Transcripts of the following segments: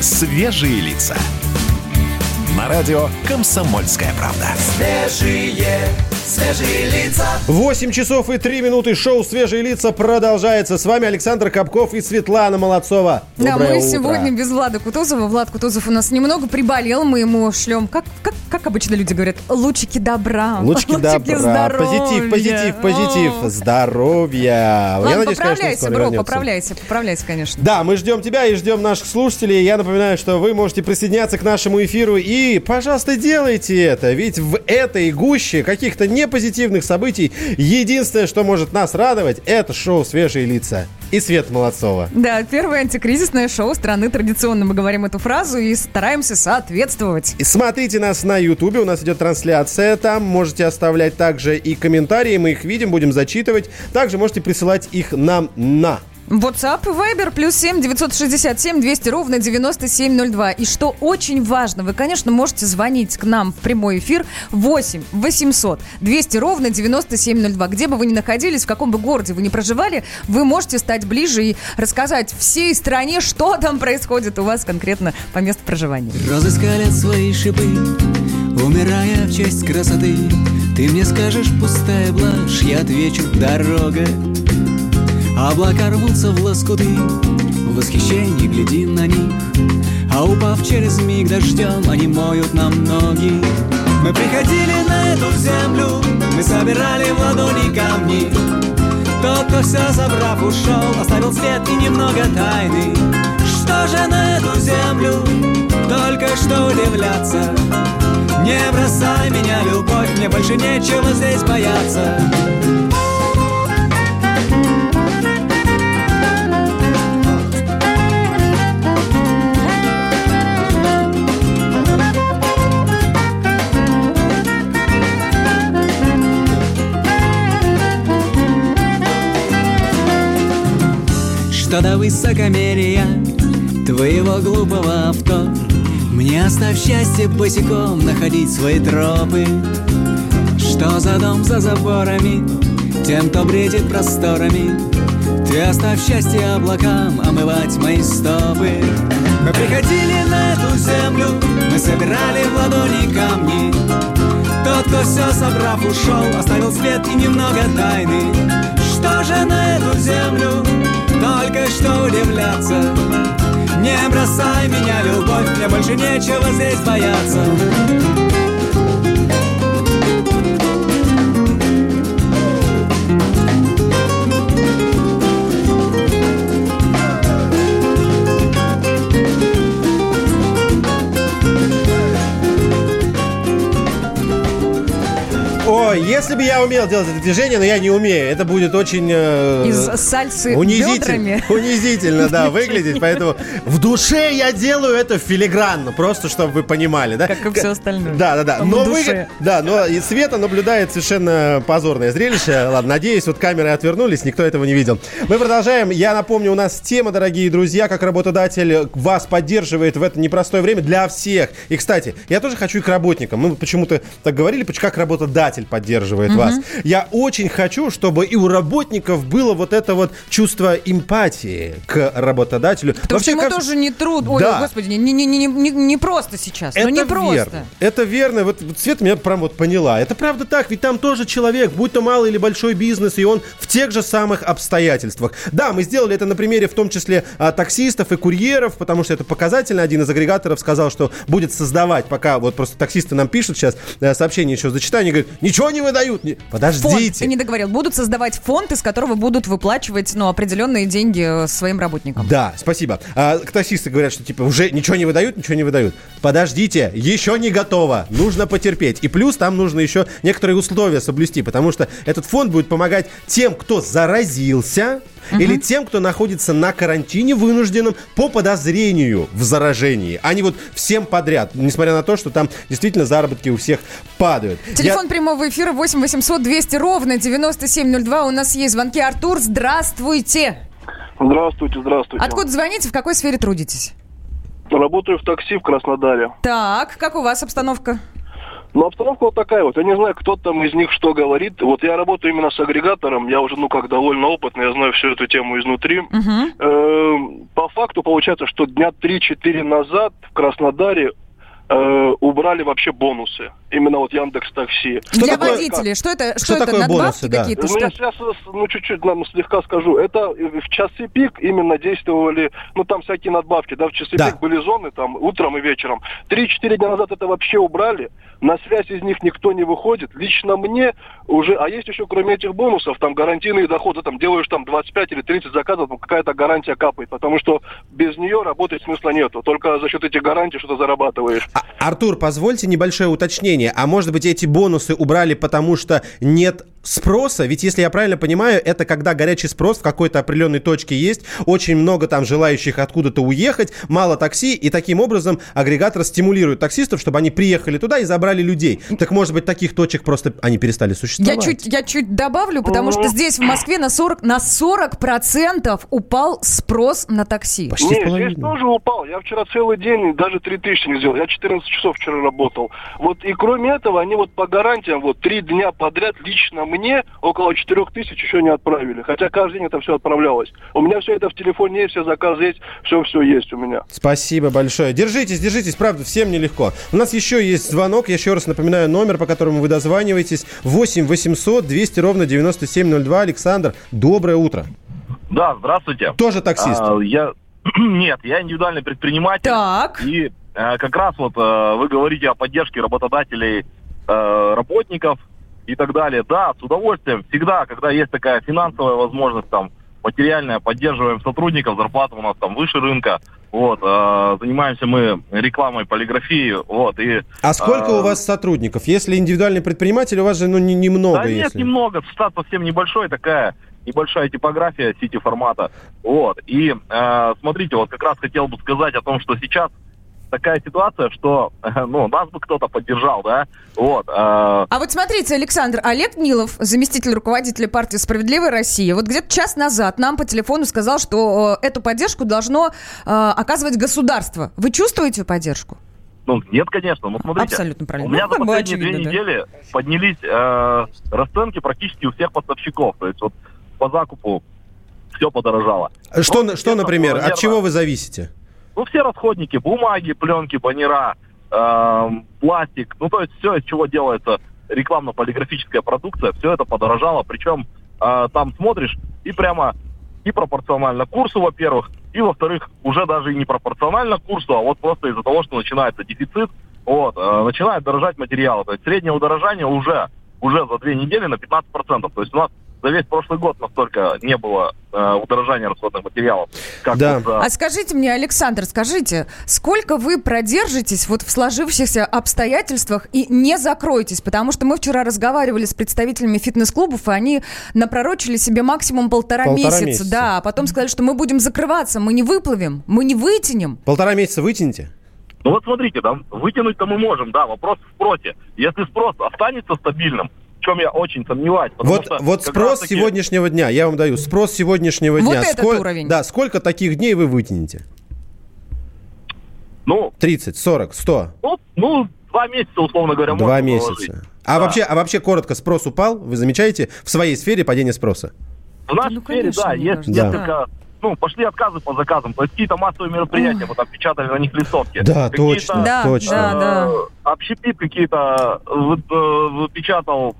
«Свежие лица». На радио «Комсомольская правда». Свежие, свежие лица. 8 часов и 3 минуты. Шоу «Свежие лица» продолжается. С вами Александр Капков и Светлана Молодцова. Да, Доброе мы утро. сегодня без Влада Кутузова. Влад Кутузов у нас немного приболел. Мы ему шлем, как, как, как обычно люди говорят, лучики добра. Лучики добра. здоровья. Позитив, позитив, позитив. О. Здоровья. Ладно, надеюсь, конечно, поправляйся, скоро бро, вернется. поправляйся, поправляйся, конечно. Да, мы ждем тебя и ждем наших слушателей. Я напоминаю, что вы можете присоединяться к нашему эфиру и, пожалуйста, делайте это. Ведь в этой гуще каких-то непозитивных событий единственное, что может нас радовать, это шоу «Свежие лица» и Свет Молодцова. Да, первое антикризисное шоу страны. Традиционно мы говорим эту фразу и стараемся соответствовать. И Смотрите нас на Ютубе, у нас идет трансляция там. Можете оставлять также и комментарии, мы их видим, будем зачитывать. Также можете присылать их нам на WhatsApp и Viber плюс 7 967 200 ровно 9702. И что очень важно, вы, конечно, можете звонить к нам в прямой эфир 8 800 200 ровно 9702. Где бы вы ни находились, в каком бы городе вы ни проживали, вы можете стать ближе и рассказать всей стране, что там происходит у вас конкретно по месту проживания. Розы скалят свои шипы, умирая в честь красоты. Ты мне скажешь, пустая блажь, я отвечу, дорога. Облака рвутся в лоскуты, в восхищении глядим на них. А упав через миг дождем, они моют нам ноги. Мы приходили на эту землю, мы собирали в ладони камни. Тот, кто все забрав, ушел, оставил свет и немного тайны. Что же на эту землю только что удивляться? Не бросай меня, любовь, мне больше нечего здесь бояться. Что до высокомерия твоего глупого авто Мне оставь счастье босиком находить свои тропы. Что за дом за заборами Тем, кто бредит просторами? Ты оставь счастье облакам омывать мои стопы. Мы приходили на эту землю Мы собирали в ладони камни. Тот, кто все собрав, ушел, оставил след и немного тайны. Что же на эту землю только что удивляться? Не бросай меня, любовь, мне больше нечего здесь бояться. Если бы я умел делать это движение, но я не умею, это будет очень... э, Из сальсы унизительно, бедрами. унизительно, да, выглядеть. Поэтому в душе я делаю это филигранно, просто чтобы вы понимали, да? Как и все остальное. Да, да, да. Но вы, да, но и Света наблюдает совершенно позорное зрелище. Ладно, надеюсь, вот камеры отвернулись, никто этого не видел. Мы продолжаем. Я напомню, у нас тема, дорогие друзья, как работодатель вас поддерживает в это непростое время для всех. И, кстати, я тоже хочу и к работникам. Мы почему-то так говорили, поч- как работодатель поддерживает вас. Я очень хочу, чтобы и у работников было вот это вот чувство эмпатии к работодателю. Потому что ему кажется- тоже не трудно. Ой, Да. господи, не, не, не, не, не- просто сейчас. ну не просто. верно. Это верно. Вот, вот Света меня прям вот поняла. Это правда так, ведь там тоже человек, будь то малый или большой бизнес, и он в тех же самых обстоятельствах. Да, мы сделали это на примере в том числе а, таксистов и курьеров, потому что это показательно. Один из агрегаторов сказал, что будет создавать, пока вот просто таксисты нам пишут сейчас, э, сообщение еще зачитаю, они говорят, ничего не выдают. Не- Фонд, Подождите. ты не договорил. Будут создавать фонд, из которого будут выплачивать ну, определенные деньги э, своим работникам. Да, спасибо. А, таксисты говорят, что типа уже ничего не выдают, ничего не выдают. Подождите, еще не готово. Нужно потерпеть. И плюс там нужно еще некоторые условия соблюсти, потому что этот фонд будет помогать тем, кто заразился, или тем, кто находится на карантине вынужденном по подозрению в заражении, а не вот всем подряд, несмотря на то, что там действительно заработки у всех падают. Я- Телефон прямого эфира 8 800 200 ровно 9702. У нас есть звонки. Артур, здравствуйте. Здравствуйте, здравствуйте. Откуда звоните, в какой сфере трудитесь? Работаю в такси в Краснодаре. Так, как у вас обстановка? Но обстановка вот такая вот. Я не знаю, кто там из них что говорит. Вот я работаю именно с агрегатором. Я уже, ну, как довольно опытный. Я знаю всю эту тему изнутри. Эм, По факту получается, что дня 3-4 назад в Краснодаре э, убрали вообще бонусы. Именно вот Яндекс Такси. Что Для такое- водителей, что это? Что, что это, такое надбавки бонусы, да? какие-то? Ну, Что? я сейчас, ну, чуть-чуть нам слегка скажу. Это в часы пик именно действовали, ну, там всякие надбавки, да, в часы Да. пик были зоны, там, утром и вечером. Три-четыре дня назад это вообще убрали, на связь из них никто не выходит. Лично мне уже, а есть еще, кроме этих бонусов, там, гарантийные доходы, там, делаешь там 25 или 30 заказов, ну, какая-то гарантия капает, потому что без нее работать смысла нету. Только за счет этих гарантий что-то зарабатываешь. А, Артур, позвольте небольшое уточнение. А может быть, эти бонусы убрали, потому что нет спроса? Ведь, если я правильно понимаю, это когда горячий спрос в какой-то определенной точке есть, очень много там желающих откуда-то уехать, мало такси, и таким образом агрегатор стимулирует таксистов, чтобы они приехали туда и забрали людей. Так, может быть, таких точек просто они перестали Я существовать? чуть, я чуть добавлю, потому что здесь в Москве на 40, на 40% упал спрос на такси. Почти в Не, здесь тоже упал. Я вчера целый день даже 3000 не сделал. Я 14 часов вчера работал. Вот и кроме этого, они вот по гарантиям вот три дня подряд лично мне около 4000 еще не отправили. Хотя каждый день это все отправлялось. У меня все это в телефоне есть, все заказы есть, все-все есть у меня. Спасибо большое. Держитесь, держитесь, правда, всем нелегко. У нас еще есть звонок. Я еще раз напоминаю номер, по которому вы дозваниваетесь. 8 800 200 ровно 9702. Александр, доброе утро. Да, здравствуйте. Тоже таксист. А, я нет, я индивидуальный предприниматель. Так. И э, как раз вот э, вы говорите о поддержке работодателей, э, работников и так далее. Да, с удовольствием. Всегда, когда есть такая финансовая возможность, там, материальная, поддерживаем сотрудников, зарплата у нас там выше рынка. Вот, э, занимаемся мы рекламой, полиграфией, вот, и... А сколько э, у вас сотрудников? Если индивидуальный предприниматель, у вас же ну, не- немного. Да нет, если... немного. Штат совсем небольшой, такая небольшая типография сити формата. Вот. И э, смотрите, вот как раз хотел бы сказать о том, что сейчас такая ситуация, что ну, нас бы кто-то поддержал, да? Вот. э, А вот смотрите, Александр, Олег Нилов, заместитель руководителя партии «Справедливая Россия», вот где-то час назад нам по телефону сказал, что э, эту поддержку должно э, оказывать государство. Вы чувствуете поддержку? ну, нет, конечно, но смотрите. Абсолютно правильно. У меня Ну, за последние две очевидно, да. недели поднялись э, расценки практически у всех поставщиков. То есть вот по закупу все подорожало. Что, Ну, что, например, от чего вы зависите? Ну, все расходники, бумаги, пленки, баннера, эм, пластик, ну, то есть все, из чего делается рекламно-полиграфическая продукция, все это подорожало. Причем э, там смотришь и прямо и пропорционально курсу, во-первых, и, во-вторых, уже даже и не пропорционально курсу, а вот просто из-за того, что начинается дефицит, вот, э, начинает дорожать материалы. То есть среднее удорожание уже, уже за две недели на 15%. То есть у нас за весь прошлый год настолько не было э, удорожания расходных материалов. Как Да. вот за- А скажите мне, Александр, скажите, сколько вы продержитесь вот в сложившихся обстоятельствах и не закроетесь? Потому что мы вчера разговаривали с представителями фитнес-клубов, и они напророчили себе максимум полтора, Полтора месяца. месяца. Да, а потом сказали, что мы будем закрываться, мы не выплывем, мы не вытянем. Полтора месяца вытяните? Ну вот смотрите, да, вытянуть-то мы можем, да, вопрос в спросе. Если спрос останется стабильным, в чем я очень сомневаюсь. Вот, что вот спрос раз-таки- сегодняшнего дня, я вам даю, спрос сегодняшнего Вот дня. этот Сколь- уровень. Да, сколько таких дней вы вытянете? Ну, 30, 40, 100? ну, ну, два месяца, условно говоря, Два можно месяца. А, Да. вообще, а вообще, коротко, спрос упал? Вы замечаете в своей сфере падение спроса? В нашей Ну, сфере, конечно, да, есть кажется. несколько... Ну, пошли отказы по заказам. То есть какие-то массовые мероприятия, мы там печатали на них листовки. Да, Какие-то, точно, Да, точно. да, да. э, Общепит какие-то вы- э, выпечатал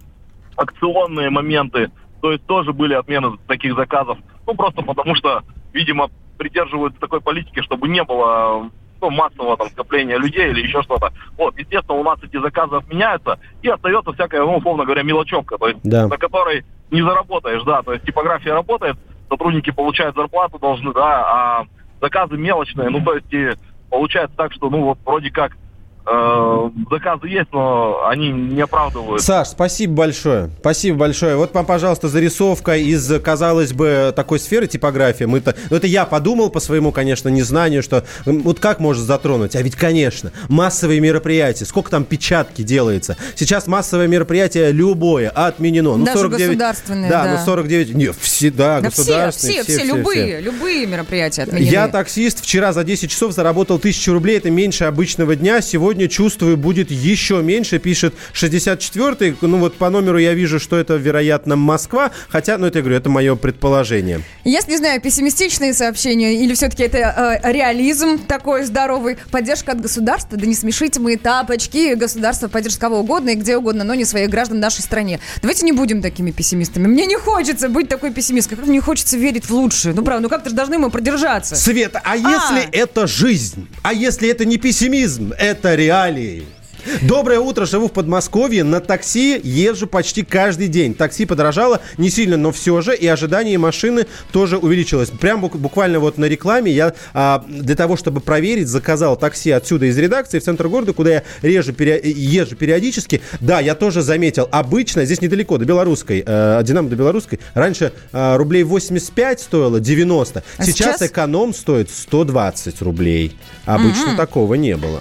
акционные моменты. То есть тоже были отмены таких заказов. Ну, просто потому что, видимо, придерживаются такой политики, чтобы не было ну, массового там скопления людей или еще что-то. Вот, естественно, у нас эти заказы отменяются, и остается всякая, ну, условно говоря, мелочевка, то есть Да. на которой не заработаешь, да, то есть типография работает, сотрудники получают зарплату должны, да, а заказы мелочные, ну, то есть и получается так, что, ну, вот вроде как заказы есть, но они не оправдывают. Саш, спасибо большое. Спасибо большое. Вот вам, пожалуйста, зарисовка из, казалось бы, такой сферы типографии. Мы-то, ну, это я подумал по своему, конечно, незнанию, что вот как может затронуть. А ведь, конечно, массовые мероприятия. Сколько там печатки делается. Сейчас массовое мероприятие любое отменено. Ну, Даже 49, государственные, Да, да. ну 49. Нет, все, да, Да все, государственные. все, все, любые, любые мероприятия отменены. Я таксист. Вчера за 10 часов заработал 1000 рублей. Это меньше обычного дня. Сегодня сегодня, чувствую, будет еще меньше, пишет 64-й. Ну вот по номеру я вижу, что это, вероятно, Москва, хотя, ну это, я говорю, это мое предположение. Я не знаю, пессимистичные сообщения или все-таки это э, реализм такой здоровый, поддержка от государства, да не смешите мы тапочки, государство поддержит кого угодно и где угодно, но не своих граждан нашей стране. Давайте не будем такими пессимистами. Мне не хочется быть такой пессимисткой, мне хочется верить в лучшее. Ну правда, ну как-то же должны мы продержаться. Света, а если это жизнь? А если это не пессимизм, это реалии? Доброе утро, живу в Подмосковье. На такси езжу почти каждый день. Такси подорожало не сильно, но все же. И ожидание машины тоже увеличилось. Прям бук- буквально вот на рекламе я а, для того, чтобы проверить, заказал такси отсюда из редакции в центр города, куда я режу, пере- езжу периодически. Да, я тоже заметил. Обычно здесь недалеко, до Белорусской, э, Динамо до Белорусской. Раньше э, рублей 85 стоило, 90. А сейчас, сейчас? эконом стоит 120 рублей. Обычно такого не было.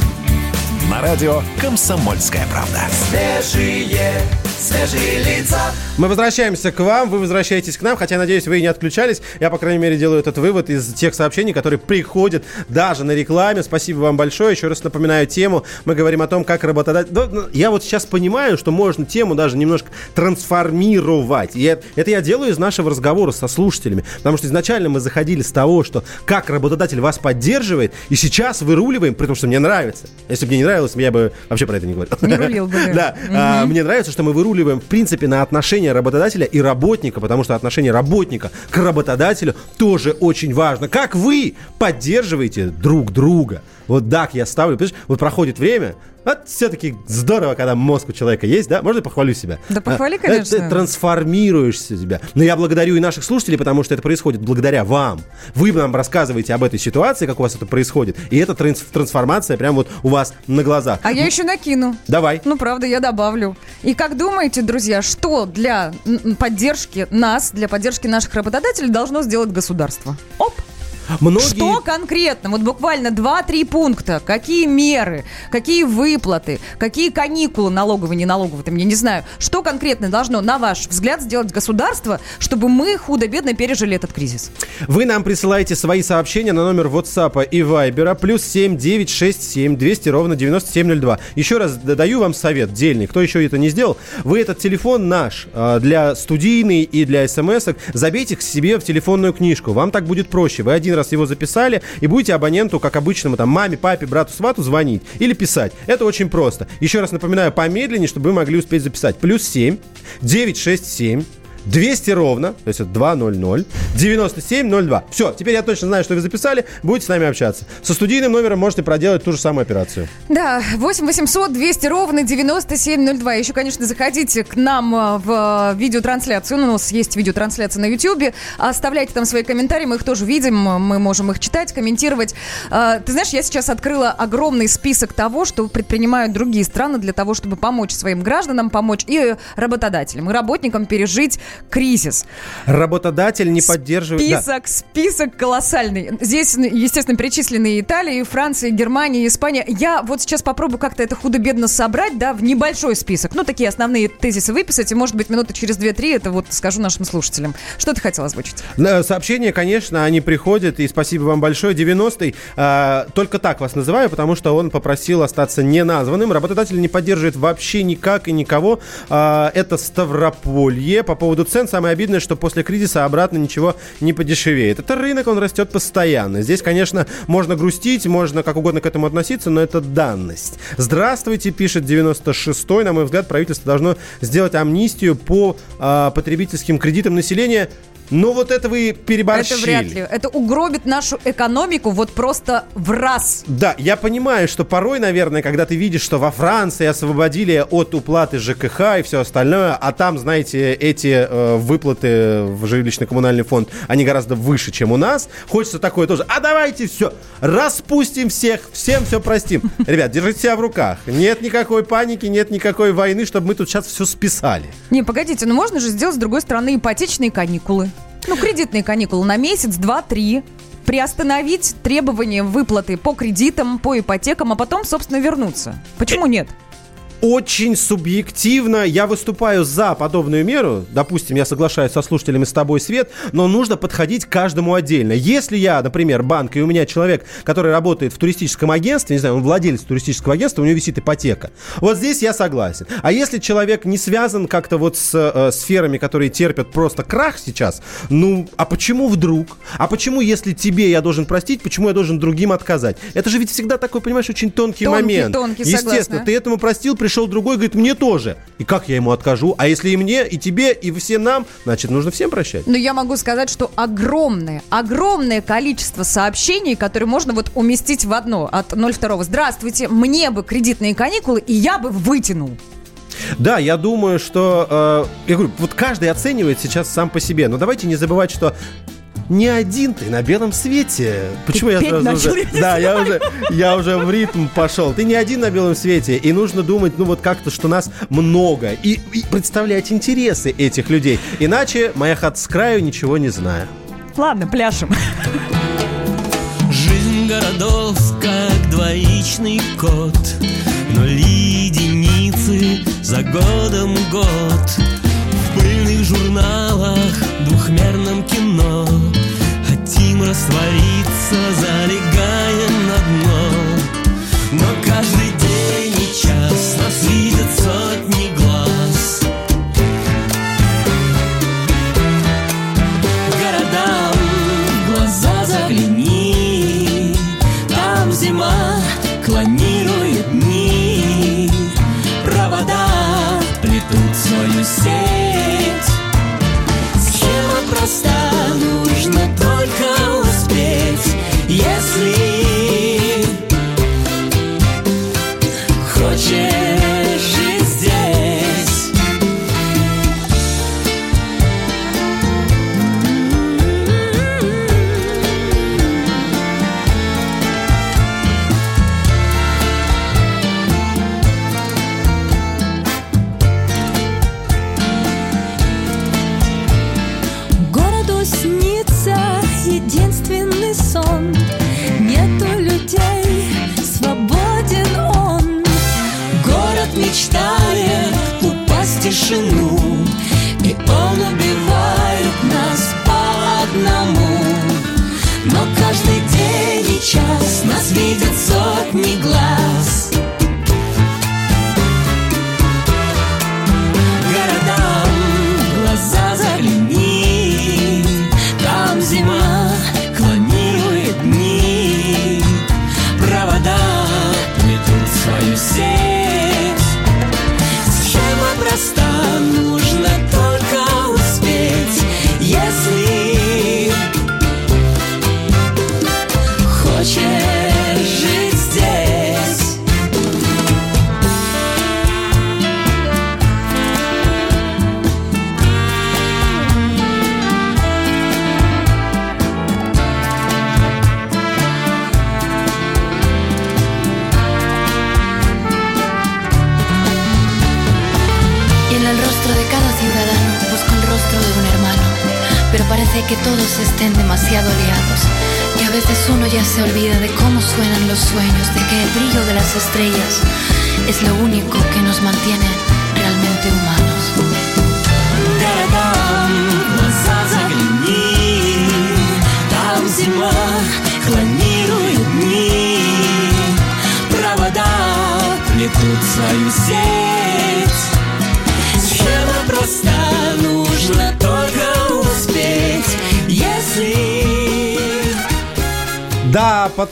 На радио «Комсомольская правда». Свежие, свежие лица. Мы возвращаемся к вам, вы возвращаетесь к нам, хотя, надеюсь, вы и не отключались. Я, по крайней мере, делаю этот вывод из тех сообщений, которые приходят даже на рекламе. Спасибо вам большое. Еще раз напоминаю тему. Мы говорим о том, как работодатель... Ну, Я вот сейчас понимаю, что можно тему даже немножко трансформировать. И это, это я делаю из нашего разговора со слушателями. Потому что изначально мы заходили с того, что как работодатель вас поддерживает, и сейчас выруливаем, при том, что мне нравится. Если бы мне не нравилось, я бы вообще про это не говорил. Не рулил бы, да. Да. А, Мне нравится, что мы выруливаем, в принципе, на отношения работодателя и работника, потому что отношение работника к работодателю тоже очень важно. Как вы поддерживаете друг друга? Вот так я ставлю. Понимаешь, вот проходит время, вот все-таки здорово, когда мозг у человека есть, да? Можно я похвалю себя? Да похвали, А, конечно. Ты трансформируешься себя. Но я благодарю и наших слушателей, потому что это происходит благодаря вам. Вы нам рассказываете об этой ситуации, как у вас это происходит. И эта транс- трансформация прямо вот у вас на глазах. А я еще накину. Давай. Ну, правда, я добавлю. И как думаете, друзья, что для поддержки нас, для поддержки наших работодателей должно сделать государство? Оп! Многие... Что конкретно? Вот буквально 2-3 пункта. Какие меры, какие выплаты, какие каникулы налоговые, не налоговые, там, я не знаю. Что конкретно должно, на ваш взгляд, сделать государство, чтобы мы худо-бедно пережили этот кризис? Вы нам присылаете свои сообщения на номер WhatsApp и Viber плюс 7967 200 ровно 9702. Еще раз даю вам совет дельный. Кто еще это не сделал, вы этот телефон наш э, для студийный и для смс забейте к себе в телефонную книжку. Вам так будет проще. Вы один раз его записали и будете абоненту, как обычному, там, маме, папе, брату, свату звонить или писать. Это очень просто. Еще раз напоминаю, помедленнее, чтобы вы могли успеть записать. Плюс 7 967 200 ровно, то есть это 200 9702. Все, теперь я точно знаю, что вы записали, будете с нами общаться. Со студийным номером можете проделать ту же самую операцию. Да, 8 800 200 ровно 9702. Еще, конечно, заходите к нам э, в э, видеотрансляцию. Ну, У нас есть видеотрансляция на YouTube. Оставляйте там свои комментарии, мы их тоже видим. Мы можем их читать, комментировать. Э, Ты знаешь, я сейчас открыла огромный список того, что предпринимают другие страны для того, чтобы помочь своим гражданам, помочь и работодателям, и работникам пережить кризис. Работодатель не поддерживает... Да. Список, список колоссальный. Здесь, естественно, перечислены Италия, Франция, Германия, Испания. Я вот сейчас попробую как-то это худо-бедно собрать, да, в небольшой список. Ну, такие основные тезисы выписать, и, может быть, минуты через 2-3 это вот скажу нашим слушателям. Что ты хотел озвучить? Да, Сообщения, конечно, они приходят, и спасибо вам большое. 90-й, а, только так вас называю, потому что он попросил остаться неназванным. Работодатель не поддерживает вообще никак и никого. А, это Ставрополье. По поводу цен, самое обидное, что после кризиса обратно ничего не подешевеет. Это рынок, он растет постоянно. Здесь, конечно, можно грустить, можно как угодно к этому относиться, но это данность. Здравствуйте, пишет 96-й. На мой взгляд, правительство должно сделать амнистию по а, потребительским кредитам населения Ну вот это вы переборщили. Это вряд ли. Это угробит нашу экономику вот просто в раз. Да, я понимаю, что порой, наверное, когда ты видишь, что во Франции освободили от уплаты ЖКХ и все остальное, а там, знаете, эти э, выплаты в жилищно-коммунальный фонд, они гораздо выше, чем у нас, хочется такое тоже. А давайте все, распустим всех, всем все простим. Ребят, держите себя в руках. Нет никакой паники, нет никакой войны, чтобы мы тут сейчас все списали. Не, погодите, ну можно же сделать, с другой стороны, ипотечные каникулы. Ну, кредитные каникулы на месяц, два, три. Приостановить требования выплаты по кредитам, по ипотекам, а потом, собственно, вернуться. Почему нет? Очень субъективно я выступаю за подобную меру. Допустим, я соглашаюсь со слушателями с тобой, Свет, но нужно подходить к каждому отдельно. Если я, например, банк, и у меня человек, который работает в туристическом агентстве, не знаю, он владелец туристического агентства, у него висит ипотека. Вот здесь я согласен. А если человек не связан как-то вот с э, сферами, которые терпят просто крах сейчас, ну, а почему вдруг? А почему, если тебе я должен простить, почему я должен другим отказать? Это же ведь всегда такой, понимаешь, очень тонкий, Тонкий, момент. тонкий, Естественно, согласна. ты этому простил, пришел другой, говорит, мне тоже. И как я ему откажу? А если и мне, и тебе, и всем нам, значит, нужно всем прощать. Но я могу сказать, что огромное, огромное количество сообщений, которые можно вот уместить в одно от 02. Здравствуйте, мне бы кредитные каникулы, и я бы вытянул. Да, я думаю, что... э, я говорю, вот каждый оценивает сейчас сам по себе. Но давайте не забывать, что не один ты на белом свете. Почему я петь сразу начал, уже... я Да, я уже, я уже в ритм пошел. Ты не один на белом свете. И нужно думать, ну вот как-то, что нас много. И, и представлять интересы этих людей. Иначе моя хата с краю ничего не знаю. Ладно, пляшем. Жизнь городов, как двоичный код Нули единицы за годом год В пыльных журналах, двухмерном кино. Хотим раствориться, залегая на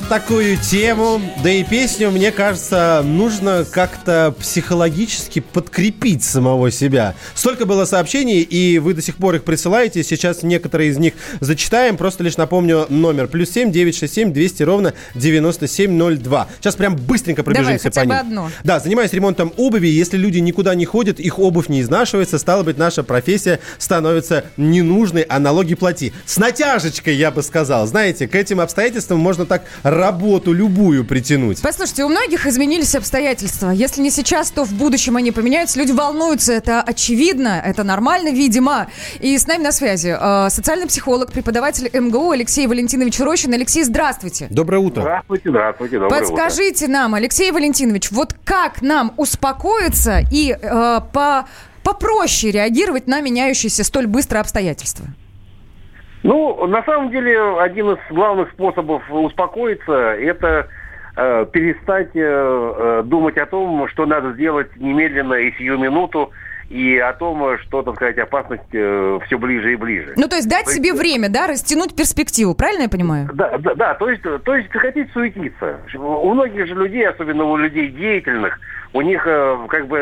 такую тему, да и песню, мне кажется, нужно как-то психологически подкрепить самого себя. Столько было сообщений, и вы до сих пор их присылаете. Сейчас некоторые из них зачитаем. Просто лишь напомню номер. Плюс семь девять шесть семь двести ровно девяносто семь ноль два. Сейчас прям быстренько пробежимся Давай, по ним. одно. Да, занимаюсь ремонтом обуви. Если люди никуда не ходят, их обувь не изнашивается, стало быть, наша профессия становится ненужной, а налоги плати. С натяжечкой, я бы сказал. Знаете, к этим обстоятельствам можно так работу любую притянуть. Послушайте, у многих изменились обстоятельства. Если не сейчас, то в будущем они поменяются. Люди волнуются, это очевидно, это нормально, видимо. И с нами на связи э, социальный психолог, преподаватель МГУ Алексей Валентинович Рощин. Алексей, здравствуйте. Доброе утро. Здравствуйте, здравствуйте, доброе Подскажите нам, Алексей Валентинович, вот как нам успокоиться и э, по попроще реагировать на меняющиеся столь быстро обстоятельства? Ну, на самом деле, один из главных способов успокоиться – это э, перестать э, э, думать о том, что надо сделать немедленно и сию минуту, и о том, что, так сказать, опасность э, все ближе и ближе. Ну, то есть дать себе время, да, растянуть перспективу, правильно я понимаю? Да, да, да, то есть, то есть хотите суетиться. У многих же людей, особенно у людей деятельных, у них э, как бы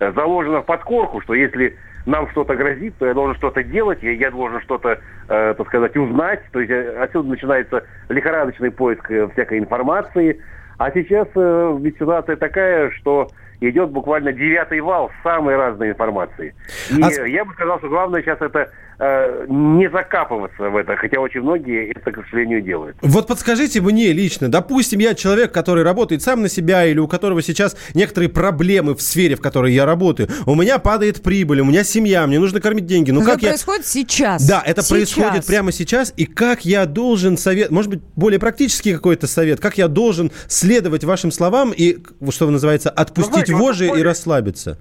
э, заложено в подкорку, что если нам что-то грозит, то я должен что-то делать, я, я должен что-то, э, так сказать, узнать. То есть э, отсюда начинается лихорадочный поиск э, всякой информации. А сейчас э, ведь ситуация такая, что идет буквально девятый вал самой разной информации. И А я бы сказал, что главное сейчас это э, не закапываться в это, хотя очень многие это, к сожалению, делают. Вот подскажите мне лично, допустим, я человек, который работает сам на себя или у которого сейчас некоторые проблемы в сфере, в которой я работаю. У меня падает прибыль, у меня семья, мне нужно кормить деньги. Ну это как я... происходит сейчас. Да, это Сейчас. происходит прямо сейчас. И как я должен совет, может быть, более практический какой-то совет, как я должен следовать вашим словам и, что называется, отпустить вот вожжи и расслабиться?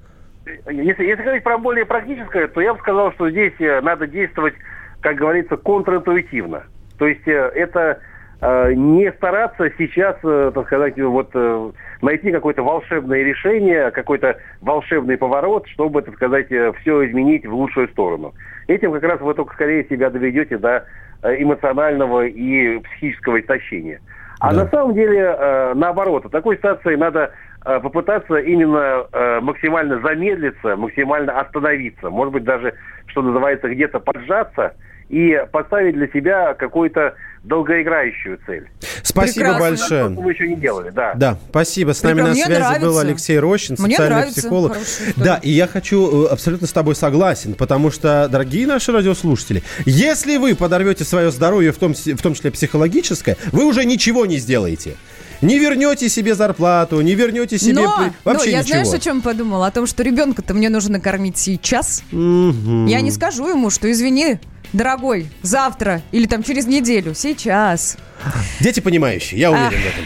Если, если говорить про более практическое, то я бы сказал, что здесь э, надо действовать, как говорится, контринтуитивно. То есть э, это э, не стараться сейчас, так сказать, вот найти какое-то волшебное решение, какой-то волшебный поворот, чтобы, так сказать, все изменить в лучшую сторону. Этим как раз вы только скорее себя доведете до эмоционального и психического истощения. А Да. на самом деле, наоборот, в такой ситуации надо попытаться именно э, максимально замедлиться, максимально остановиться, может быть, даже, что называется, где-то поджаться и поставить для себя какую-то долгоиграющую цель. Спасибо Прекрасно. большое. Мы еще не делали, да. Да, спасибо. С нами Прекрасно. на Мне связи нравится. был Алексей Рощин, Мне социальный нравится. психолог. Да, и я хочу э, абсолютно с тобой согласен, потому что, дорогие наши радиослушатели, если вы подорвете свое здоровье, в том, в том числе психологическое, вы уже ничего не сделаете. Не вернете себе зарплату, не вернете себе Но, при- но вообще я ничего. знаешь, о чем подумала? О том, что ребенка-то мне нужно накормить сейчас. Мгм. Я не скажу ему, что извини, дорогой, завтра или там через неделю, сейчас. Дети понимающие, я уверен в этом.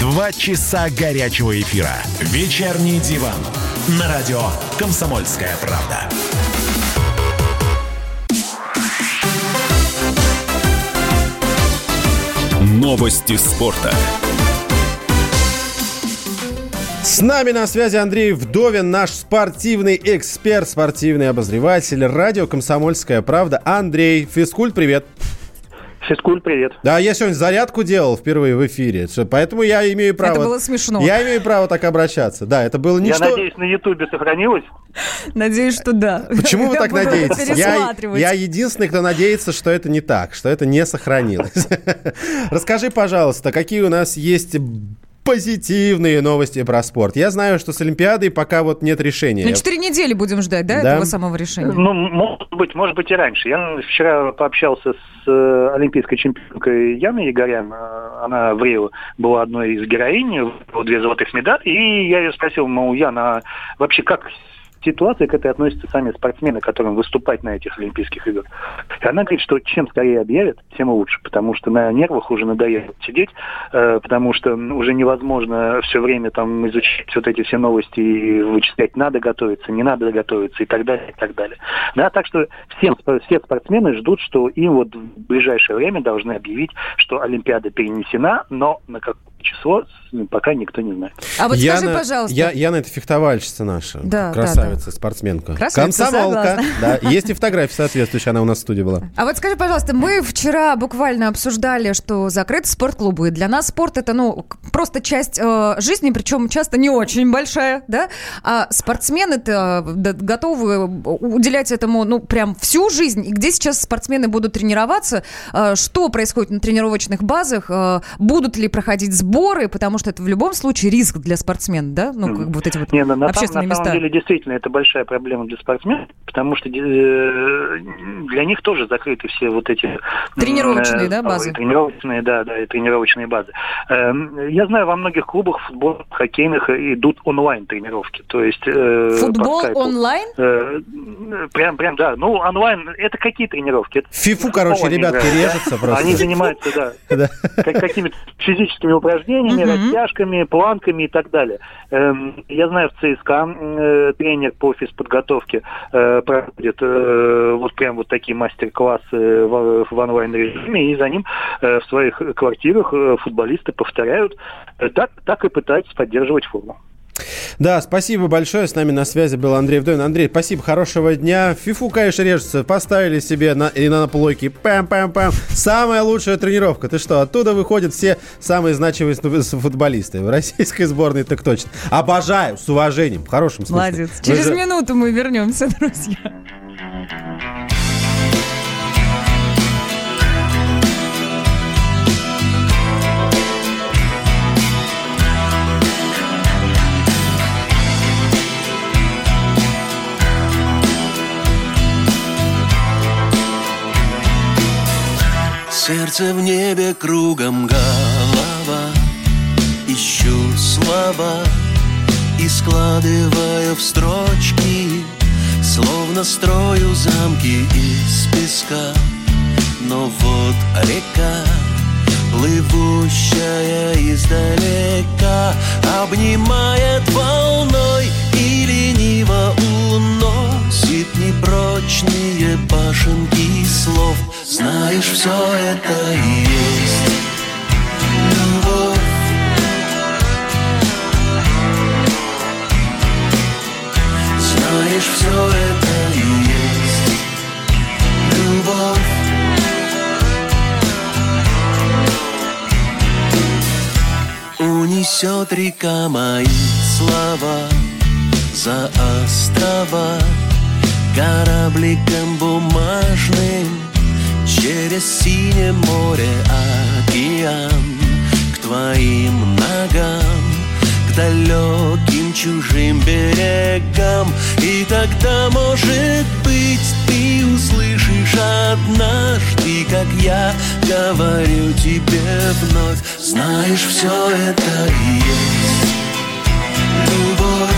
Два часа горячего эфира. Вечерний диван. На радио «Комсомольская правда». Новости спорта. С нами на связи Андрей Вдовин, наш спортивный эксперт, спортивный обозреватель, радио «Комсомольская правда». Андрей, физкульт, привет. Физкульт, привет. Да, я сегодня зарядку делал впервые в эфире, поэтому я имею право... Это было смешно. Я имею право так обращаться. Да, это было Я ничто... надеюсь, на Ютубе сохранилось. Надеюсь, что да. Почему вы Я так надеетесь? Я, я единственный, кто надеется, что это не так, что это не сохранилось. Расскажи, пожалуйста, какие у нас есть позитивные новости про спорт. Я знаю, что с Олимпиадой пока вот нет решения. Ну, четыре недели будем ждать, да, Да. этого самого решения? Ну, может быть, может быть и раньше. Я вчера пообщался с э, олимпийской чемпионкой Яной Егорян. Э, Она в Рио была одной из героинь, две золотых медали. И я ее спросил, мол, Яна, а вообще как ситуация к этой относятся сами спортсмены, которым выступать на этих Олимпийских играх. И она говорит, что чем скорее объявят, тем лучше, потому что на нервах уже надоело сидеть, э, потому что уже невозможно все время там изучать вот эти все новости и вычислять, надо готовиться, не надо готовиться и так далее, и так далее. Да, так что всем, все спортсмены ждут, что им вот в ближайшее время должны объявить, что Олимпиада перенесена, но на какое число пока никто не знает. А вот скажи, Яна- пожалуйста. Я, Яна это фехтовальщица наша. Да, Красавица, спортсменка. Красавица, Комсомолка. согласна. Да. Есть и фотография соответствующая, она у нас в студии была. А вот скажи, пожалуйста, мы вчера буквально обсуждали, что закрыты спортклубы. И Для нас спорт это, ну, просто часть э, жизни, причем часто не очень большая, да? А спортсмены-то э, готовы уделять этому, ну, прям всю жизнь. И где сейчас спортсмены будут тренироваться? Э, что происходит на тренировочных базах? Э, будут ли проходить сборы? Потому что это в любом случае риск для спортсмена, да? Ну, как бы вот эти вот Не, ну, на, самом- общественные на места. самом деле действительно это большая проблема для спортсменов, потому что э, для них тоже закрыты все вот эти Тренировочные, э, да, базы? Тренировочные, да, да, и тренировочные базы. Эм, Я знаю, во многих клубах футбольных, хоккейных э, идут онлайн тренировки, то есть э, Футбол онлайн? Э, Прям, прям, да. Ну, онлайн, это какие тренировки? Фифу, футбол короче, ребятки играют, да? режутся просто. Они занимаются, да, Да. как- какими-то физическими упражнениями, растяжками, планками и так далее. Эм, Я знаю, в ЦСКА э, тренер по физподготовке э, проводит э, вот прям вот такие мастер-классы в, онлайн-режиме, и за ним в своих квартирах футболисты повторяют. Так, так и пытаются поддерживать форму. Да, спасибо большое. С нами на связи был Андрей Вдовин. Андрей, спасибо, хорошего дня. Фифу, конечно, режется. Поставили себе на, и на плойке. Пам-пам-пам. Самая лучшая тренировка. Ты что, оттуда выходят все самые значимые футболисты. В российской сборной так точно. Обожаю, с уважением, в хорошем смысле. Молодец. Вы Через же- минуту мы вернемся, друзья. Сердце в небе кругом голова. Ищу слова и складываю в строчки Словно строю замки из песка. Но вот река, плывущая издалека Обнимает волной и лениво уносит Непрочные башенки слов Знаешь, все это и есть. Любовь. Знаешь, все это и есть. Любовь. Унесет река мои слова за острова. Корабликом бумажным Через синее море океан К твоим ногам К далеким чужим берегам. И тогда, может быть, ты услышишь однажды Как я говорю тебе вновь. Знаешь, все это и есть любовь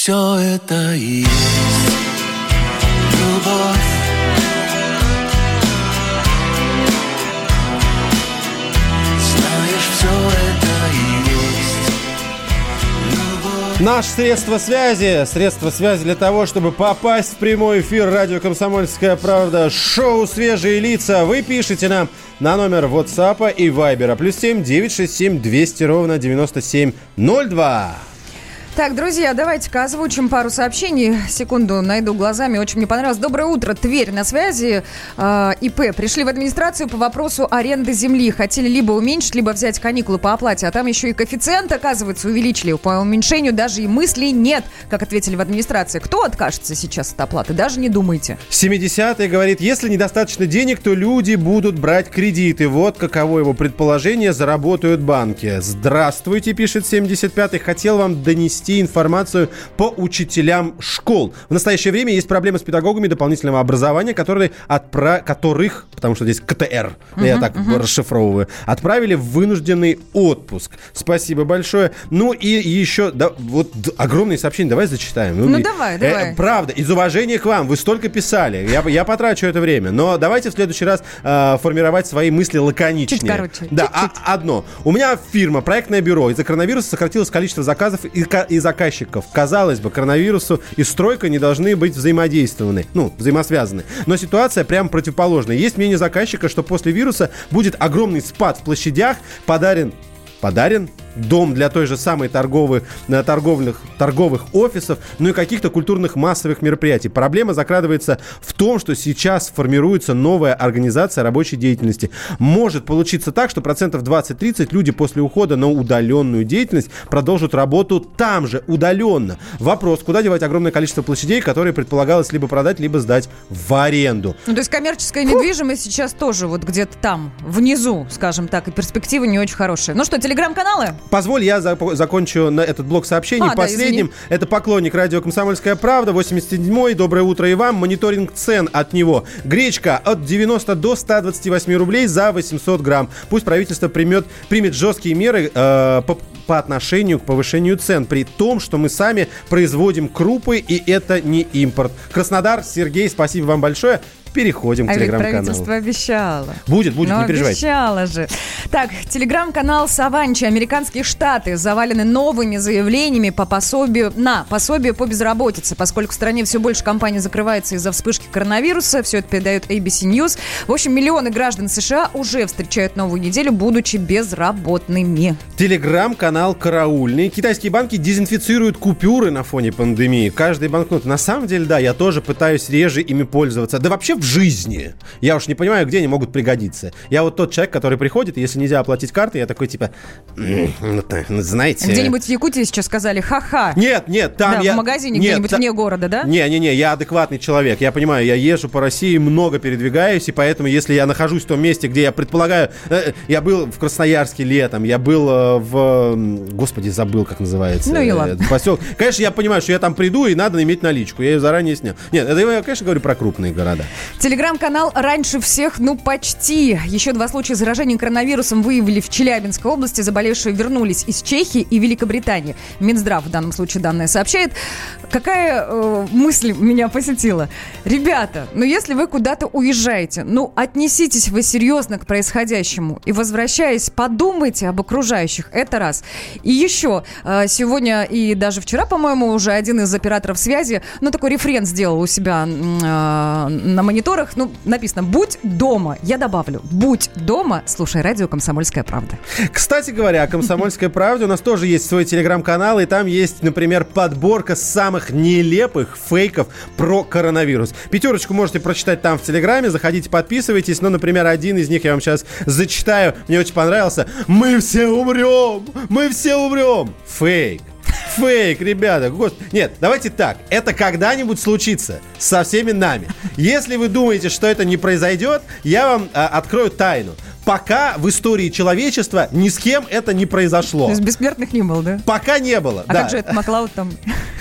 все это и есть любовь. Наше средство связи, средство связи для того, чтобы попасть в прямой эфир радио «Комсомольская правда», шоу «Свежие лица». Вы пишете нам на номер WhatsApp и Viber. Плюс 7 967 200 ровно 9702. Так, друзья, давайте-ка озвучим пару сообщений. Секунду, найду глазами. Очень мне понравилось. Доброе утро, Тверь на связи. Э, ИП. Пришли в администрацию по вопросу аренды земли. Хотели либо уменьшить, либо взять каникулы по оплате. А там еще и коэффициент, оказывается, увеличили. По уменьшению даже и мыслей нет, как ответили в администрации. Кто откажется сейчас от оплаты? Даже не думайте. 70-й говорит, если недостаточно денег, то люди будут брать кредиты. Вот каково его предположение, заработают банки. Здравствуйте, пишет 75-й. Хотел вам донести информацию по учителям школ. В настоящее время есть проблемы с педагогами дополнительного образования, которые отпра... которых, потому что здесь КТР, я Мгм, так мгм. расшифровываю, отправили в вынужденный отпуск. Спасибо большое. Ну и еще, да, вот огромные сообщения, давай зачитаем. Ну, и- давай, э, давай. правда, из уважения к вам, вы столько писали, я, я потрачу это время, но давайте в следующий раз э, формировать свои мысли лаконичнее. Чуть короче, Да, а- одно. У меня фирма, проектное бюро, из-за коронавируса сократилось количество заказов и, и заказчиков. Казалось бы, коронавирусу и стройка не должны быть взаимодействованы, ну, взаимосвязаны. Но ситуация прям противоположная. Есть мнение заказчика, что после вируса будет огромный спад в площадях, подарен подарен дом для той же самой торговых, э, торговых, торговых офисов, ну и каких-то культурных массовых мероприятий. Проблема закрадывается в том, что сейчас формируется новая организация рабочей деятельности. Может получиться так, что процентов 20-30 люди после ухода на удаленную деятельность продолжат работу там же, удаленно. Вопрос, куда девать огромное количество площадей, которые предполагалось либо продать, либо сдать в аренду. Ну, то есть коммерческая недвижимость сейчас тоже вот где-то там, внизу, скажем так, и перспективы не очень хорошие. Ну что, телеграм-каналы? Позволь, я зап- закончу на этот блок сообщений А, да, последним. извини. Это поклонник радио «Комсомольская правда», 87-й. Доброе утро и вам. Мониторинг цен от него. Гречка от 90 до 128 рублей за 800 грамм. Пусть правительство примет, примет жесткие меры э, по, по отношению к повышению цен, при том, что мы сами производим крупы, и это не импорт. Краснодар, Сергей, спасибо вам большое. Переходим к А ведь телеграм-каналу. правительство обещало. Будет, будет, Ну, не переживайте. обещала же. Так, телеграм-канал Саванчи, американские штаты, завалены новыми заявлениями по пособию, на пособие по безработице, поскольку в стране все больше компаний закрывается из-за вспышки коронавируса. Все это передает ABC News. В общем, миллионы граждан США уже встречают новую неделю, будучи безработными. Телеграм-канал «Караульный». Китайские банки дезинфицируют купюры на фоне пандемии. Каждый банкнот. На самом деле, да, я тоже пытаюсь реже ими пользоваться. Да вообще в жизни. Я уж не понимаю, где они могут пригодиться. Я вот тот человек, который приходит, и если нельзя оплатить картой, я такой типа, «М, ну, знаете... Где-нибудь в Якутии сейчас сказали «ха-ха». Нет, нет, там Да, я... в магазине где-нибудь та- вне города, да? Не-не-не, я адекватный человек. Я понимаю, я езжу по России, много передвигаюсь, и поэтому, если я нахожусь в том месте, где я предполагаю... э, я был в Красноярске летом, я был э, в... Господи, забыл, как называется. Ну и э, ладно. поселок. Конечно, я понимаю, что я там приду, и надо иметь наличку. Я ее заранее снял. Нет, это я, конечно, говорю про крупные города. Телеграм-канал раньше всех, ну почти. Еще два случая заражения коронавирусом выявили в Челябинской области. Заболевшие вернулись из Чехии и Великобритании. Минздрав в данном случае данное сообщает. Какая э, мысль меня посетила? Ребята, ну если вы куда-то уезжаете, ну отнеситесь вы серьезно к происходящему. И возвращаясь, подумайте об окружающих. Это раз. И еще, э, сегодня и даже вчера, по-моему, уже один из операторов связи, ну такой рефрен сделал у себя э, на мониторах. Ну, написано «Будь дома». Я добавлю «Будь дома, слушай радио «Комсомольская правда». Кстати говоря, о «Комсомольской правде» у нас тоже есть свой телеграм-канал, и там есть, например, подборка самых нелепых фейков про коронавирус. Пятерочку можете прочитать там в телеграме, заходите, подписывайтесь. Ну, например, один из них я вам сейчас зачитаю. Мне очень понравился. «Мы все умрем! Мы все умрем!» Фейк. Фейк, ребята. Господи. Нет, давайте так. Это когда-нибудь случится со всеми нами. Если вы думаете, что это не произойдет, я вам а, открою тайну. Пока в истории человечества ни с кем это не произошло. То есть бессмертных не было, да? Пока не было. А да. как же это Маклауд там?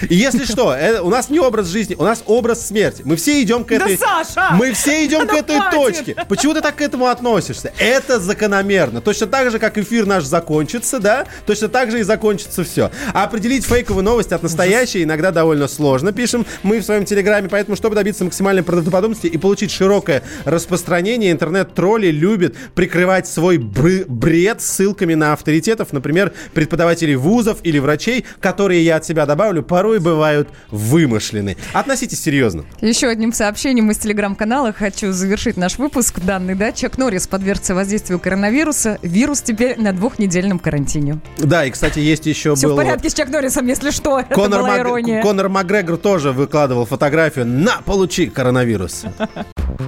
И если что, э, у нас не образ жизни, у нас образ смерти. Мы все идем к Да, этой... Саша! Мы все идем к этой хватит! точке. Почему ты так к этому относишься? Это закономерно. Точно так же, как эфир наш закончится, да? Точно так же и закончится все. А определить фейковую новость от настоящей иногда довольно сложно, пишем мы в своем телеграме. Поэтому, чтобы добиться максимальной правдоподобности и получить широкое распространение, интернет-тролли любят прикрывать свой бры- бред ссылками на авторитетов, например, преподавателей вузов или врачей, которые, я от себя добавлю, порой бывают вымышлены. Относитесь серьезно. Еще одним сообщением из телеграм-канала хочу завершить наш выпуск данный, да? Чак Норрис подвергся воздействию коронавируса. Вирус теперь на двухнедельном карантине. Да, и, кстати, есть еще Все был... в порядке с Чак Норрисом, если что. Конор, Мак- ирония. Конор Макгрегор тоже выкладывал фотографию. На, получи коронавирус.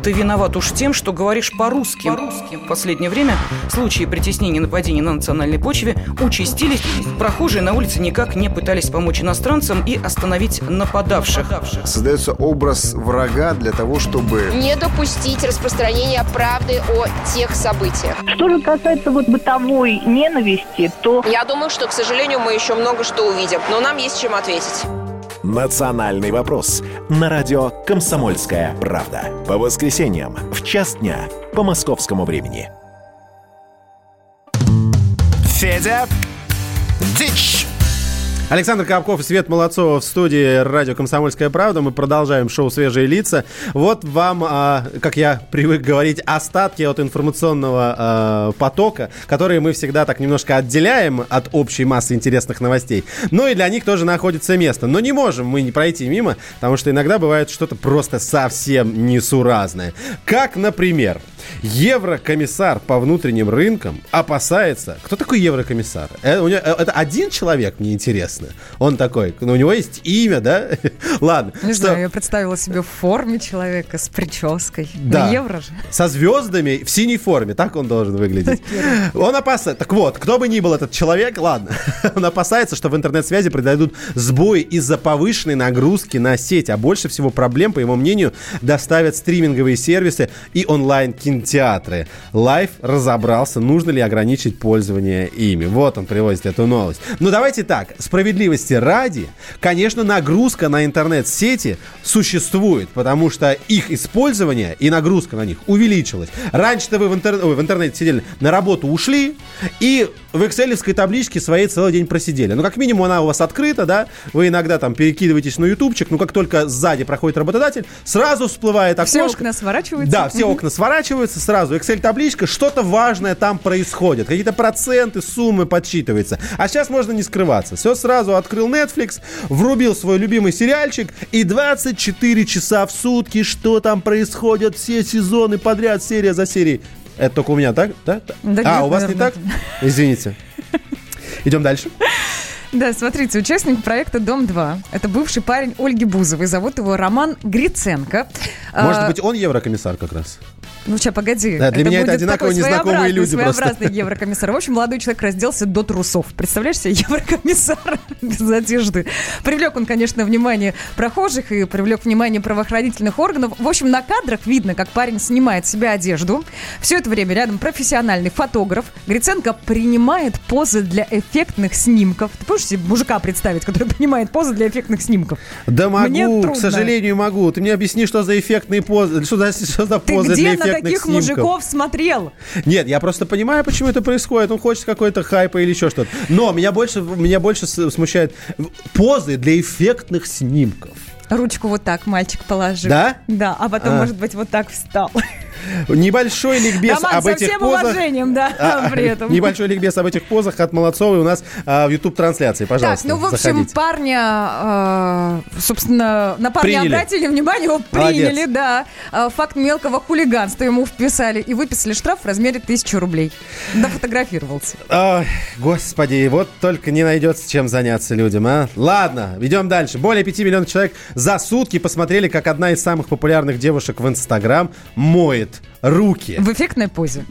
Ты виноват уж тем, что говоришь по-русски. В последнее время случаи притеснения и нападений на национальной почве участились. Прохожие на улице никак не пытались помочь иностранцам и остановить нападавших. Создается образ врага для того, чтобы... Не допустить распространения правды о тех событиях. Что же касается вот бытовой ненависти, то... Я думаю, что, к сожалению, мы еще много что увидим, но нам есть чем ответить. «Национальный вопрос» на радио «Комсомольская правда». По воскресеньям в час дня по московскому времени. Федя, дичь! Александр Капков и Свет Молодцова в студии радио «Комсомольская правда». Мы продолжаем шоу «Свежие лица». Вот вам, а, как я привык говорить, остатки от информационного а, потока, которые мы всегда так немножко отделяем от общей массы интересных новостей. Ну и для них тоже находится место. Но не можем мы не пройти мимо, потому что иногда бывает что-то просто совсем несуразное. Как, например, Еврокомиссар по внутренним рынкам опасается. Кто такой еврокомиссар? Это, у него- э, это один человек, мне интересно. Он такой, ну, у него есть имя, да? Ладно. Не Что- знаю, я представила себе в форме человека с прической. Да. На евро же. Со звездами в синей форме, так он должен выглядеть. Он опасается. Так вот, кто бы ни был этот человек, ладно, он опасается, что в интернет-связи произойдут сбои из-за повышенной нагрузки на сеть, а больше всего проблем, по его мнению, доставят стриминговые сервисы и онлайн-кинотеатры. Life разобрался, нужно ли ограничить пользование ими. Вот он привозит эту новость. Ну, давайте так, справедливости ради, конечно, нагрузка на интернет-сети существует, потому что их использование и нагрузка на них увеличилась. Раньше-то вы в, интер- ой, в интернете сидели, на работу ушли и в экселевской табличке своей целый день просидели. Ну, как минимум, она у вас открыта, да, вы иногда там перекидываетесь на ютубчик, ну, как только сзади проходит работодатель, сразу всплывает окошко. Все окна сворачиваются. Да, все окна сворачиваются сразу. Excel-табличка, что-то важное там происходит. Какие-то проценты, суммы подсчитываются. А сейчас можно не скрываться. Все сразу открыл Netflix, врубил свой любимый сериальчик и 24 часа в сутки, что там происходит, все сезоны подряд, серия за серией. Это только у меня, так? Да? Да а, у вас не так? Извините. Идем дальше. Да, смотрите, участник проекта «Дом-2». Это бывший парень Ольги Бузовой. Зовут его Роман Гриценко. Может А, быть, он еврокомиссар как раз? Ну, сейчас, погоди. Да, для меня это будет одинаково такой незнакомые своеобразный- люди просто. Своеобразный еврокомиссар. В общем, молодой человек разделся до трусов. Представляешь себе, еврокомиссар без одежды. Привлек он, конечно, внимание прохожих и привлек внимание правоохранительных органов. В общем, на кадрах видно, как парень снимает с себя одежду. Все это время рядом профессиональный фотограф. Гриценко принимает позы для эффектных снимков. Ты можешь себе мужика представить, который принимает позы для эффектных снимков? Да могу, к сожалению, могу. Ты мне объясни, что за эффектные позы, что за, что за позы для эффектных таких снимков. мужиков смотрел? Нет, я просто понимаю, почему это происходит. Он хочет какой-то хайпа или еще что-то. Но меня больше, меня больше смущает позы для эффектных снимков. Ручку вот так мальчик положил. Да? Да, а потом, А. может быть, вот так встал. Небольшой ликбез Роман, об со этих всем позах. уважением, да, А, при этом. Небольшой ликбез об этих позах от Молодцовой у нас а, в YouTube-трансляции. Пожалуйста, так, ну, в общем, заходите. парня, э, собственно, на парня Приняли. обратили внимание, его Молодец. приняли, да. Э, Факт мелкого хулиганства ему вписали и выписали штраф в размере тысячи рублей. Дофотографировался. Ой, господи, вот только не найдется чем заняться людям, а. Ладно, идем дальше. Более 5 миллионов человек за сутки посмотрели, как одна из самых популярных девушек в Инстаграм моет делает руки. В эффектной позе.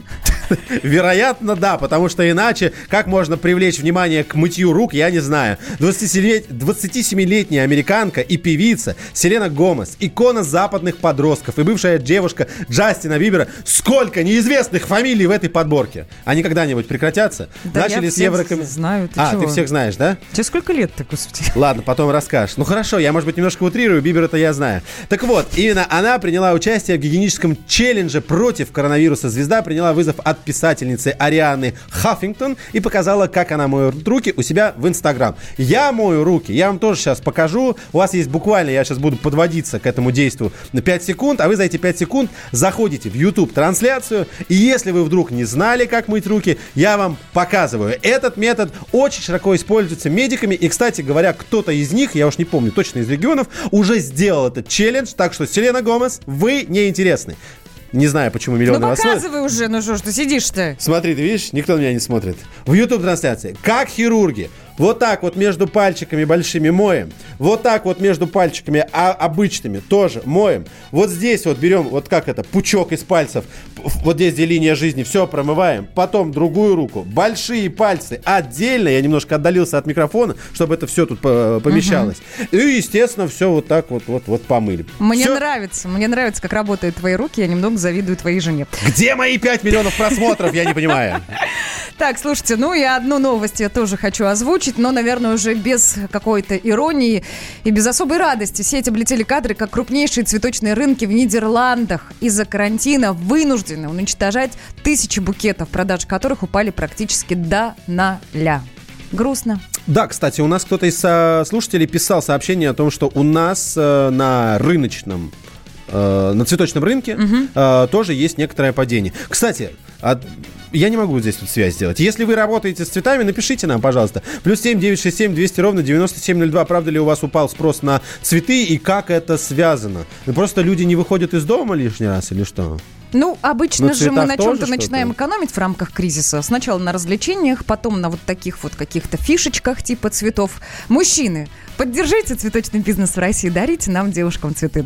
Вероятно, да, потому что иначе как можно привлечь внимание к мытью рук, я не знаю. 27-лет- 27-летняя американка и певица Селена Гомес, икона западных подростков и бывшая девушка Джастина Бибера. Сколько неизвестных фамилий в этой подборке? Они когда-нибудь прекратятся? Да Начали я с всех еврокоми... знаю, ты а, чего? ты всех знаешь, да? Тебе сколько лет-то, господи? Ладно, потом расскажешь. Ну хорошо, я, может быть, немножко утрирую, Бибер это я знаю. Так вот, именно она приняла участие в гигиеническом челлендже против коронавируса. Звезда приняла вызов от писательницы Арианы Хаффингтон и показала, как она моет руки у себя в Инстаграм. Я мою руки, я вам тоже сейчас покажу. У вас есть буквально, я сейчас буду подводиться к этому действию на 5 секунд, а вы за эти 5 секунд заходите в YouTube-трансляцию, и если вы вдруг не знали, как мыть руки, я вам показываю. Этот метод очень широко используется медиками, и, кстати говоря, кто-то из них, я уж не помню точно из регионов, уже сделал этот челлендж, так что, Селена Гомес, вы неинтересны. Не знаю, почему миллионы Ну вас смотрят. показывай уже, ну что ж ты сидишь-то? Смотри, ты видишь, никто на меня не смотрит. В YouTube трансляции. Как хирурги. Вот так вот между пальчиками большими моем. Вот так вот между пальчиками а- обычными тоже моем. Вот здесь вот берем, вот как это, пучок из пальцев. Вот здесь, где линия жизни, все промываем. Потом другую руку. Большие пальцы отдельно. Я немножко отдалился от микрофона, чтобы это все тут по- помещалось. И, естественно, все вот так вот, вот, вот помыли. Мне Всё. нравится, мне нравится, как работают твои руки. Я немного завидую твоей жене. Где мои 5 миллионов просмотров, я не понимаю. Так, слушайте, ну и одну новость я тоже хочу озвучить, но, наверное, уже без какой-то иронии и без особой радости. Сеть облетели кадры, как крупнейшие цветочные рынки в Нидерландах из-за карантина вынуждены уничтожать тысячи букетов, продажи которых упали практически до ноля. Грустно. Да, кстати, у нас кто-то из э, слушателей писал сообщение о том, что у нас э, на рыночном, э, на цветочном рынке э, тоже есть некоторое падение. Кстати, от- я не могу здесь тут связь сделать. Если вы работаете с цветами, напишите нам, пожалуйста. Плюс 7 967 200 ровно 9702. Правда ли у вас упал спрос на цветы и как это связано? Ну, Просто люди не выходят из дома лишний раз или что? Ну, обычно На же мы на чем-то начинаем экономить в рамках кризиса. Сначала на развлечениях, потом на вот таких вот каких-то фишечках типа цветов. Мужчины, поддержите цветочный бизнес в России, дарите нам, девушкам, цветы.